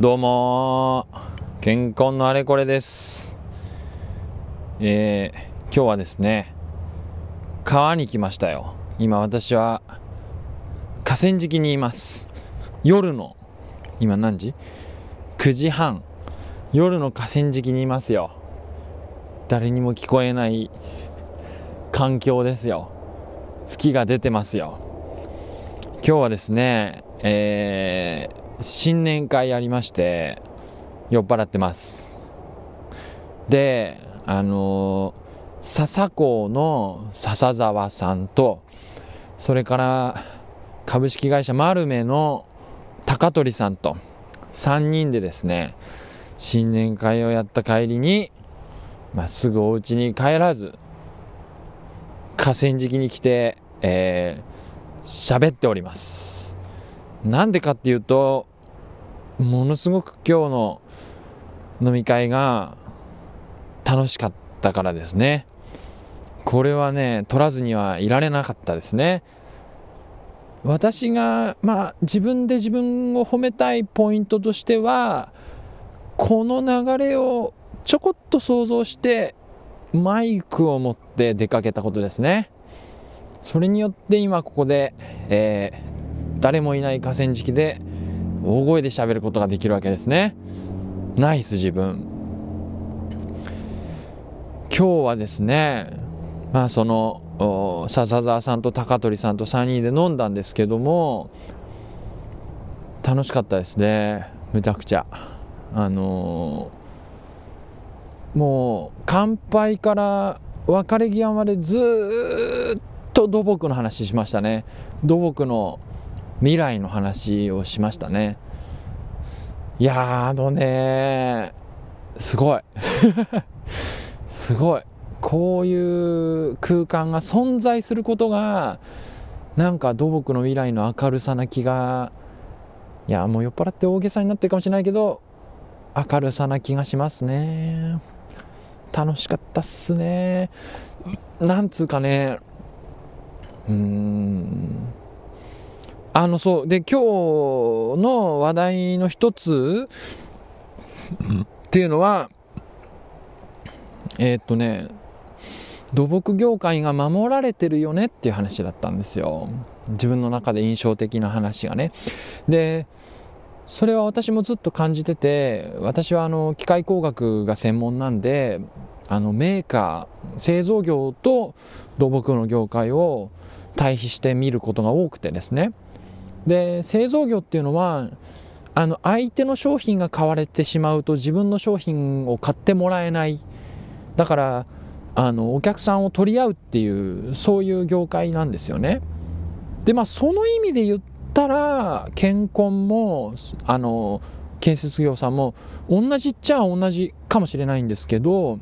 どうも健康のあれこれです。えー、今日はですね川に来ましたよ。今私は河川敷にいます。夜の今何時 ?9 時半。夜の河川敷にいますよ。誰にも聞こえない環境ですよ。月が出てますよ。今日はですねえー、新年会ありまして酔っ払ってます。であのー、笹港の笹沢さんとそれから株式会社丸目の高取さんと3人でですね新年会をやった帰りにまっすぐお家に帰らず河川敷に来てえー、喋っております。なんでかっていうとものすごく今日の飲み会が楽しかったからですね。これはね取らずにはいられなかったですね。私がまあ自分で自分を褒めたいポイントとしてはこの流れをちょこっと想像してマイクを持って出かけたことですね。それによって今ここで、えー、誰もいない河川敷で大声で喋ることができるわけですね。ナイス自分。今日はですねまあその笹沢さんと高取さんと3人で飲んだんですけども楽しかったですね。めちゃくちゃ。あのー、もう乾杯から別れ際までずっと土木の話しましたね。土木の未来の話をしましたね。いやあのねすごい。すごい。こういう空間が存在することがなんか土木の未来の明るさな気がいやもう酔っ払って大げさになってるかもしれないけど明るさな気がしますね。楽しかったっすねなんつうかねうーん。あのそう。で今日の話題の一つっていうのはえー、っとね土木業界が守られてるよねっていう話だったんですよ。自分の中で印象的な話がね。でそれは私もずっと感じてて私はあの機械工学が専門なんであのメーカー製造業と土木の業界を対比して見ることが多くてですね。で製造業っていうのはあの相手の商品が買われてしまうと自分の商品を買ってもらえない。だからあのお客さんを取り合うっていうそういう業界なんですよね。でまあその意味で言ったら健康もあの建設業さんも同じっちゃ同じかもしれないんですけど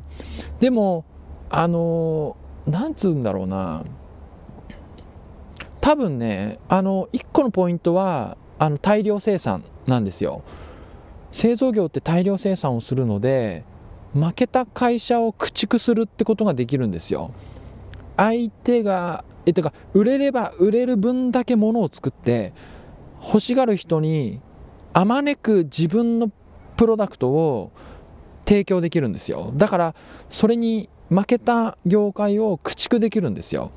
でもあのなんつうんだろうな。多分ねあの1個のポイントはあの大量生産なんですよ。製造業って大量生産をするので負けた会社を駆逐するってことができるんですよ。相手がえてか売れれば売れる分だけ物を作って欲しがる人にあまねく自分のプロダクトを提供できるんですよ。だからそれに負けた業界を駆逐できるんですよ。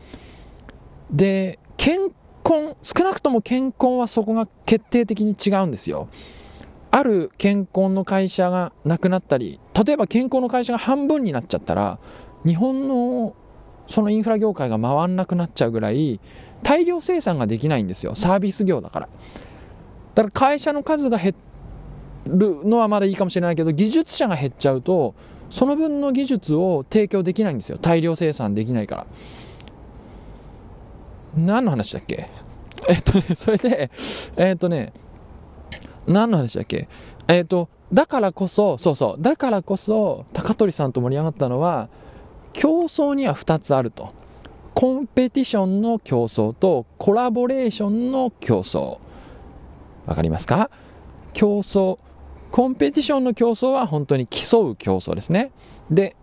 で健康少なくとも健康はそこが決定的に違うんですよ。ある健康の会社がなくなったり例えば健康の会社が半分になっちゃったら日本のそのインフラ業界が回んなくなっちゃうぐらい大量生産ができないんですよ。サービス業だから。だから会社の数が減るのはまだいいかもしれないけど技術者が減っちゃうとその分の技術を提供できないんですよ。大量生産できないから。何の話だっけ？えっとね、それで、えっとね、何の話だっけ？えっと、だからこそ、そうそう、だからこそ、高取さんと盛り上がったのは、競争には2つあると。コンペティションの競争とコラボレーションの競争。わかりますか？競争。コンペティションの競争は本当に競う競争ですね。で、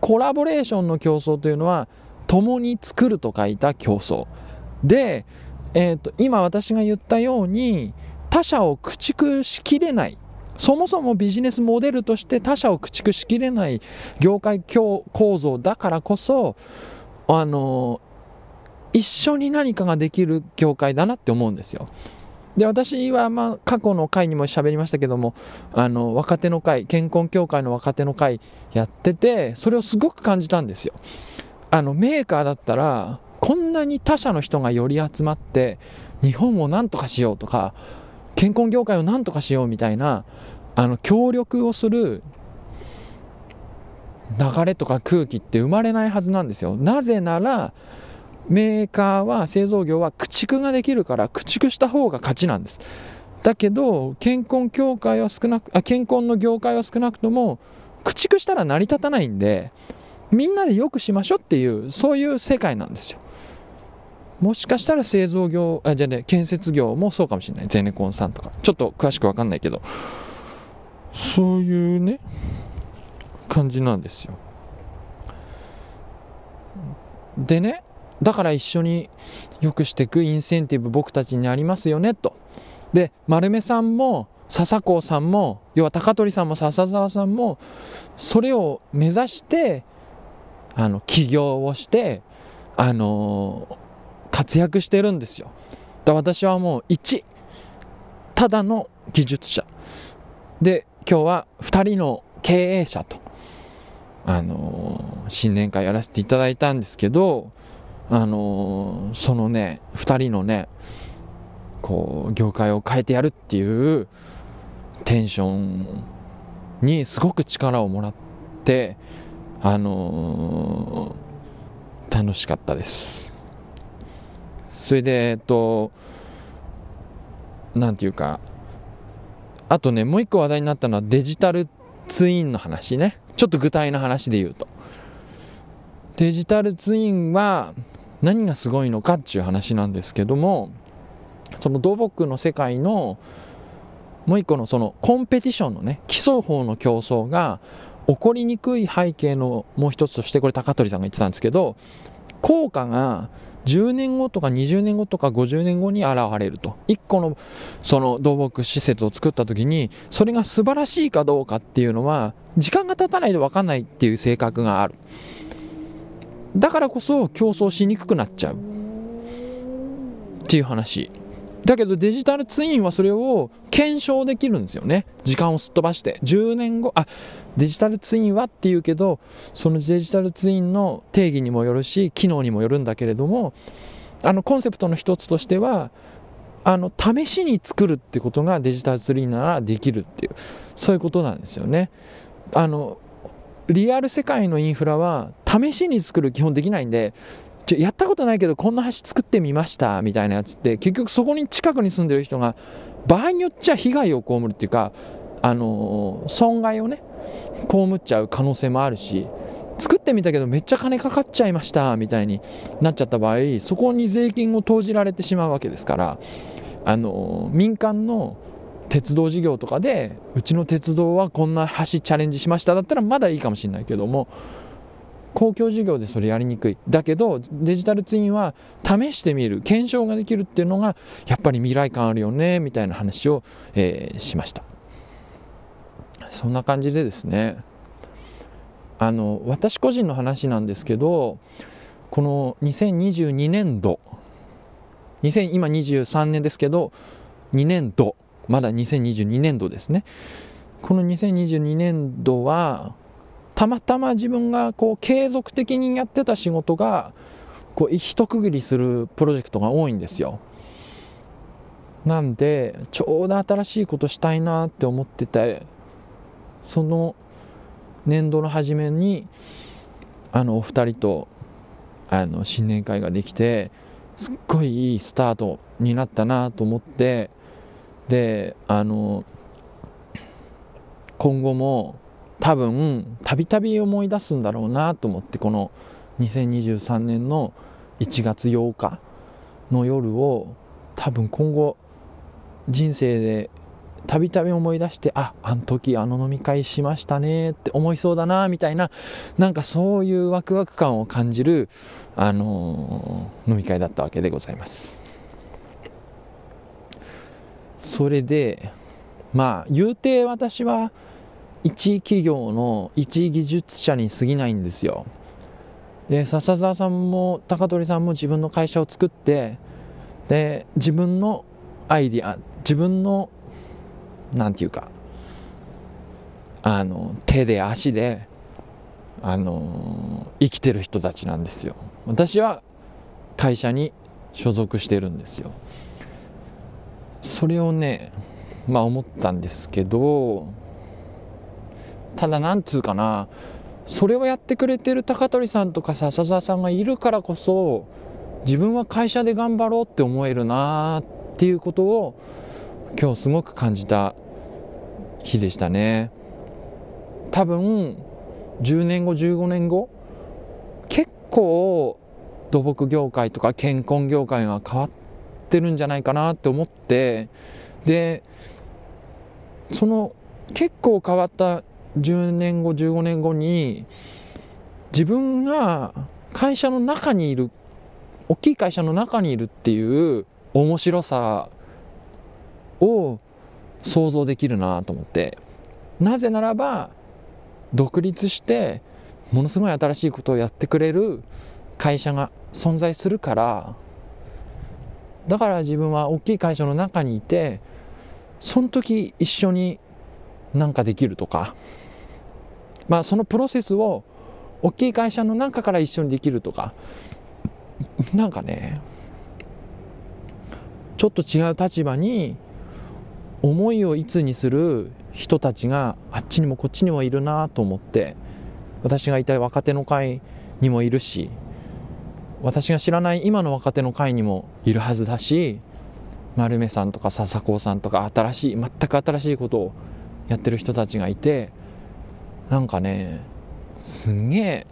コラボレーションの競争というのは、共に作ると書いた競争。で、えーと、今私が言ったように他者を駆逐しきれない。そもそもビジネスモデルとして他社を駆逐しきれない業界構造だからこそあの一緒に何かができる業界だなって思うんですよ。で私はまあ過去の回にも喋りましたけどもあの若手の会健康協会の若手の会やっててそれをすごく感じたんですよ。あのメーカーだったらこんなに他社の人がより集まって日本を何とかしようとか健康業界を何とかしようみたいなあの協力をする流れとか空気って生まれないはずなんですよ。なぜならメーカーは製造業は駆逐ができるから駆逐した方が勝ちなんです。だけど健康協会は少なくあ健康の業界は少なくとも駆逐したら成り立たないんでみんなでよくしましょうっていうそういう世界なんですよ。もしかしたら製造業あじゃね建設業もそうかもしれない。ゼネコンさんとか。ちょっと詳しく分かんないけど。そういうね感じなんですよ。でねだから一緒に良くしていくインセンティブ僕たちにありますよねと。で、丸目さんも笹子さんも、要は高取さんも笹沢さんも、それを目指して、あの、起業をして、あの活躍してるんですよ。だ私はもう1、ただの技術者。で、今日は2人の経営者と、あの新年会やらせていただいたんですけど、あのー、そのね2人のねこう業界を変えてやるっていうテンションにすごく力をもらってあのー、楽しかったですそれでえっとなんていうかあとねもう一個話題になったのはデジタルツインの話ね。ちょっと具体の話で言うと。デジタルツインは何がすごいのかっていう話なんですけどもその土木の世界のもう一個のそのコンペティションのね競う方の競争が起こりにくい背景のもう一つとしてこれ高取さんが言ってたんですけど効果が10年後とか20年後とか50年後に現れると。1個のその土木施設を作った時にそれが素晴らしいかどうかっていうのは時間が経たないと分かんないっていう性格がある。だからこそ競争しにくくなっちゃう。っていう話。だけどデジタルツインはそれを検証できるんですよね。時間をすっ飛ばして。10年後。あデジタルツインはっていうけどそのデジタルツインの定義にもよるし機能にもよるんだけれどもあのコンセプトの一つとしてはあの試しに作るってことがデジタルツインならできるっていうそういうことなんですよね。あのリアル世界のインフラは試しに作る基本できないんでちょやったことないけどこんな橋作ってみましたみたいなやつって結局そこに近くに住んでる人が場合によっちゃ被害を被るっていうかあのー、損害をね被っちゃう可能性もあるし作ってみたけどめっちゃ金かかっちゃいましたみたいになっちゃった場合そこに税金を投じられてしまうわけですからあのー、民間の鉄道事業とかでうちの鉄道はこんな橋チャレンジしましただったらまだいいかもしれないけども公共事業でそれやりにくい。だけどデジタルツインは試してみる検証ができるっていうのがやっぱり未来感あるよねみたいな話を、えー、しました。そんな感じでですね。あの私個人の話なんですけどこの2022年度2000今23年ですけど2年度まだ2022年度ですね。この2022年度はたまたま自分がこう継続的にやってた仕事がこう一区切りするプロジェクトが多いんですよ。なんでちょうど新しいことしたいなって思っててその年度の初めにあのお二人とあの新年会ができてすっごいいいスタートになったなと思ってであの今後も多分たびたび思い出すんだろうなと思ってこの2023年の1月8日の夜を多分今後人生でたびたび思い出してああの時あの飲み会しましたねって思いそうだなみたいななんかそういうワクワク感を感じる、あのー、飲み会だったわけでございます。それでまあ言うて私は一企業の一技術者に過ぎないんですよ。で笹澤さんも高取さんも自分の会社を作ってで自分のアイディア自分のなんていうかあの手で足であの生きてる人たちなんですよ。私は会社に所属してるんですよ。それをねまあ思ったんですけどただなんつうかなそれをやってくれてる高取さんとか笹澤さんがいるからこそ自分は会社で頑張ろうって思えるなっていうことを今日すごく感じた日でしたね。多分10年後15年後結構土木業界とか健康業界が変わってるんじゃないかなって思ってでその結構変わった10年後15年後に自分が会社の中にいる大きい会社の中にいるっていう面白さを想像できるなと思って。なぜならば独立してものすごい新しいことをやってくれる会社が存在するから。だから自分は大きい会社の中にいてその時一緒になんかできるとか。まあそのプロセスを大きい会社の中から一緒にできるとかなんかねちょっと違う立場に思いをいつにする人たちがあっちにもこっちにもいるなと思って私がいたい若手の会にもいるし私が知らない今の若手の会にもいるはずだし丸目さんとか笹子さんとか新しい全く新しいことをやってる人たちがいてなんかねすんげえ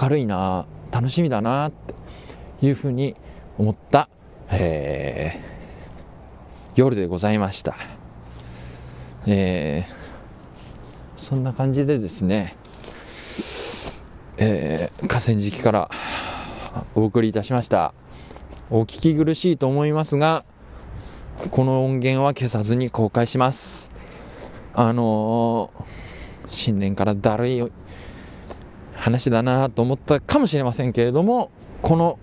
明るいな楽しみだなっていうふうに思った、えー、夜でございました、えー、そんな感じでですね、えー、河川敷からお送りいたしました。お聞き苦しいと思いますがこの音源は消さずに公開します。あのー、新年からだるい話だなと思ったかもしれませんけれどもこの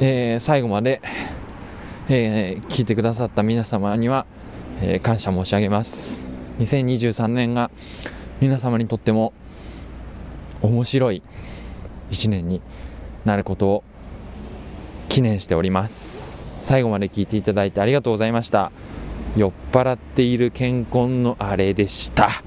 えー、最後まで、えー、聞いてくださった皆様には、えー、感謝申し上げます。2023年が皆様にとっても面白い1年になることを記念しております。最後まで聞いていただいてありがとうございました。酔っ払っている健康のあれでした。